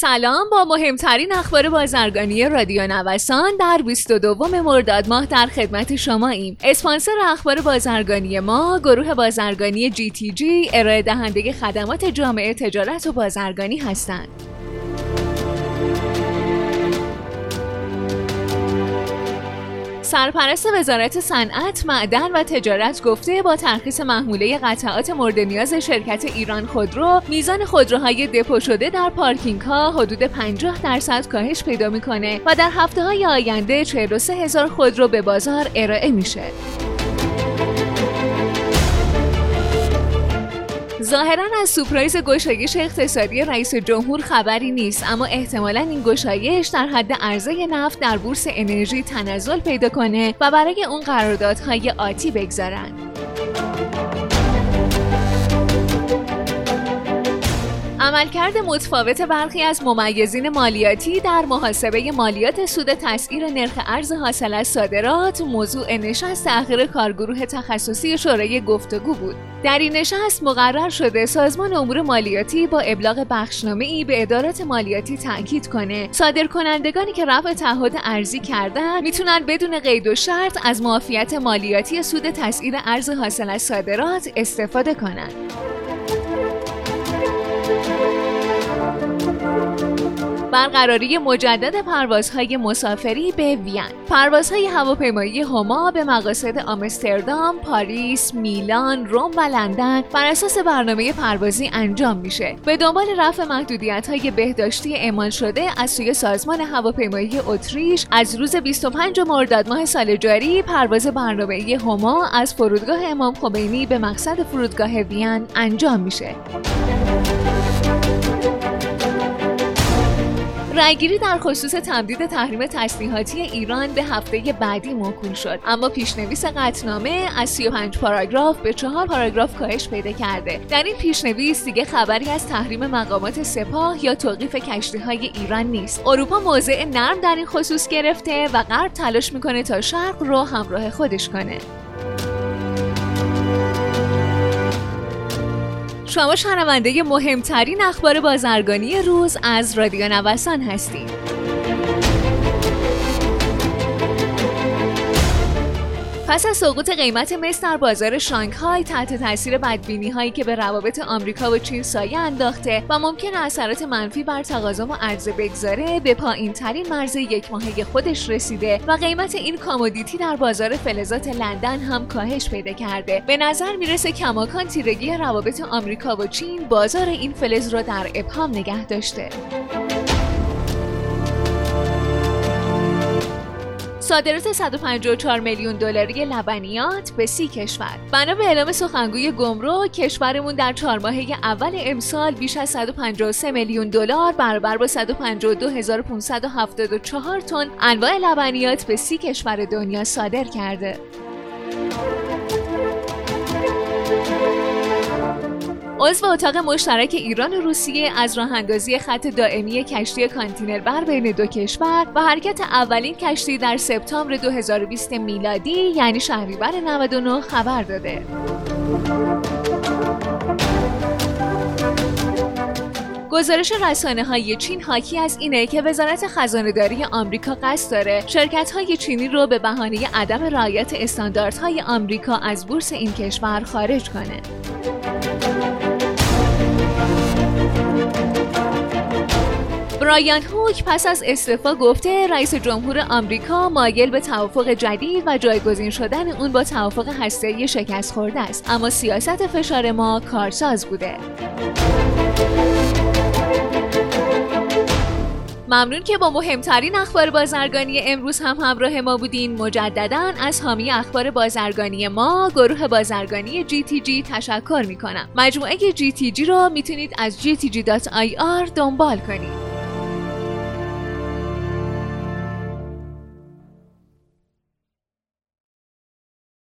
سلام با مهمترین اخبار بازرگانی رادیو نوسان در 22 مرداد ماه در خدمت شما ایم. اسپانسر اخبار بازرگانی ما گروه بازرگانی جی تی جی ارائه دهنده خدمات جامعه تجارت و بازرگانی هستند. سرپرست وزارت صنعت، معدن و تجارت گفته با ترخیص محموله قطعات مورد نیاز شرکت ایران خودرو میزان خودروهای دپو شده در پارکینگ ها حدود 50 درصد کاهش پیدا می‌کنه و در هفته های آینده 43 هزار خودرو به بازار ارائه میشه. ظاهرا از سپرایز گشایش اقتصادی رئیس جمهور خبری نیست اما احتمالا این گشایش در حد عرضه نفت در بورس انرژی تنزل پیدا کنه و برای اون قراردادهای آتی بگذارن. عملکرد متفاوت برخی از ممیزین مالیاتی در محاسبه مالیات سود تسعیر نرخ ارز حاصل از صادرات موضوع نشست تأخیر کارگروه تخصصی شورای گفتگو بود. در این نشست مقرر شده سازمان امور مالیاتی با ابلاغ بخشنامه ای به ادارات مالیاتی تاکید کنه. صادرکنندگانی که رفع تعهد ارزی کردن می‌تونن بدون قید و شرط از معافیت مالیاتی سود تسعیر ارز حاصل از صادرات استفاده کنند. برقراری مجدد پروازهای مسافری به وین پروازهای هواپیمایی هما به مقاصد آمستردام، پاریس، میلان، روم و لندن بر اساس برنامه پروازی انجام میشه. به دنبال رفع محدودیت های بهداشتی اعمال شده از سوی سازمان هواپیمایی اتریش از روز 25 مرداد ماه سال جاری پرواز برنامه هما از فرودگاه امام خمینی به مقصد فرودگاه وین انجام میشه. رأیگیری در خصوص تمدید تحریم تسلیحاتی ایران به هفته بعدی موکول شد. اما پیشنویس قطنامه از 35 پاراگراف به 4 پاراگراف کاهش پیدا کرده. در این پیشنویس دیگه خبری از تحریم مقامات سپاه یا توقیف کشتی های ایران نیست. اروپا موضع نرم در این خصوص گرفته و غرب تلاش می‌کنه تا شرق رو همراه خودش کنه. شما شنونده مهمترین اخبار بازرگانی روز از رادیو نوسان هستید. پس از سقوط قیمت مس در بازار شانگهای تحت تاثیر بدبینی هایی که به روابط آمریکا و چین سایه انداخته و ممکن اثرات منفی بر تقاضا و عرضه بگذاره به پایین ترین مرز یک ماهه خودش رسیده و قیمت این کامودیتی در بازار فلزات لندن هم کاهش پیدا کرده. به نظر می‌رسه کماکان تیرگی روابط آمریکا و چین بازار این فلز را در ابهام نگه داشته. صادرات 154 میلیون دلاری لبنیات به سی کشور. بنا به اعلام سخنگوی گمرک کشورمون در چهار ماهه اول امسال بیش از 153 میلیون دلار برابر با 152574 تن انواع لبنیات به سی کشور دنیا صادر کرده. عضو اتاق مشترک ایران و روسیه از راه اندازی خط دائمی کشتی کانتینر بر بین دو کشور و حرکت اولین کشتی در سپتامبر 2020 میلادی یعنی شهریور 99 خبر داده. گزارش رسانه های چین حاکی از اینه که وزارت خزانه داری آمریکا قصد داره شرکت های چینی رو به بهانه عدم رعایت استانداردهای آمریکا از بورس این کشور خارج کنه. برایان هوک پس از استعفا گفته رئیس جمهور آمریکا مایل به توافق جدید و جایگزین شدن اون با توافق هسته‌ای شکست خورده است. اما سیاست فشار ما کارساز بوده. ممنون که با مهمترین اخبار بازرگانی امروز هم همراه ما بودین. مجددا از حامی اخبار بازرگانی ما گروه بازرگانی GTG تشکر می کنم مجموعه GTG رو می‌تونید از gtg.ir دنبال کنید.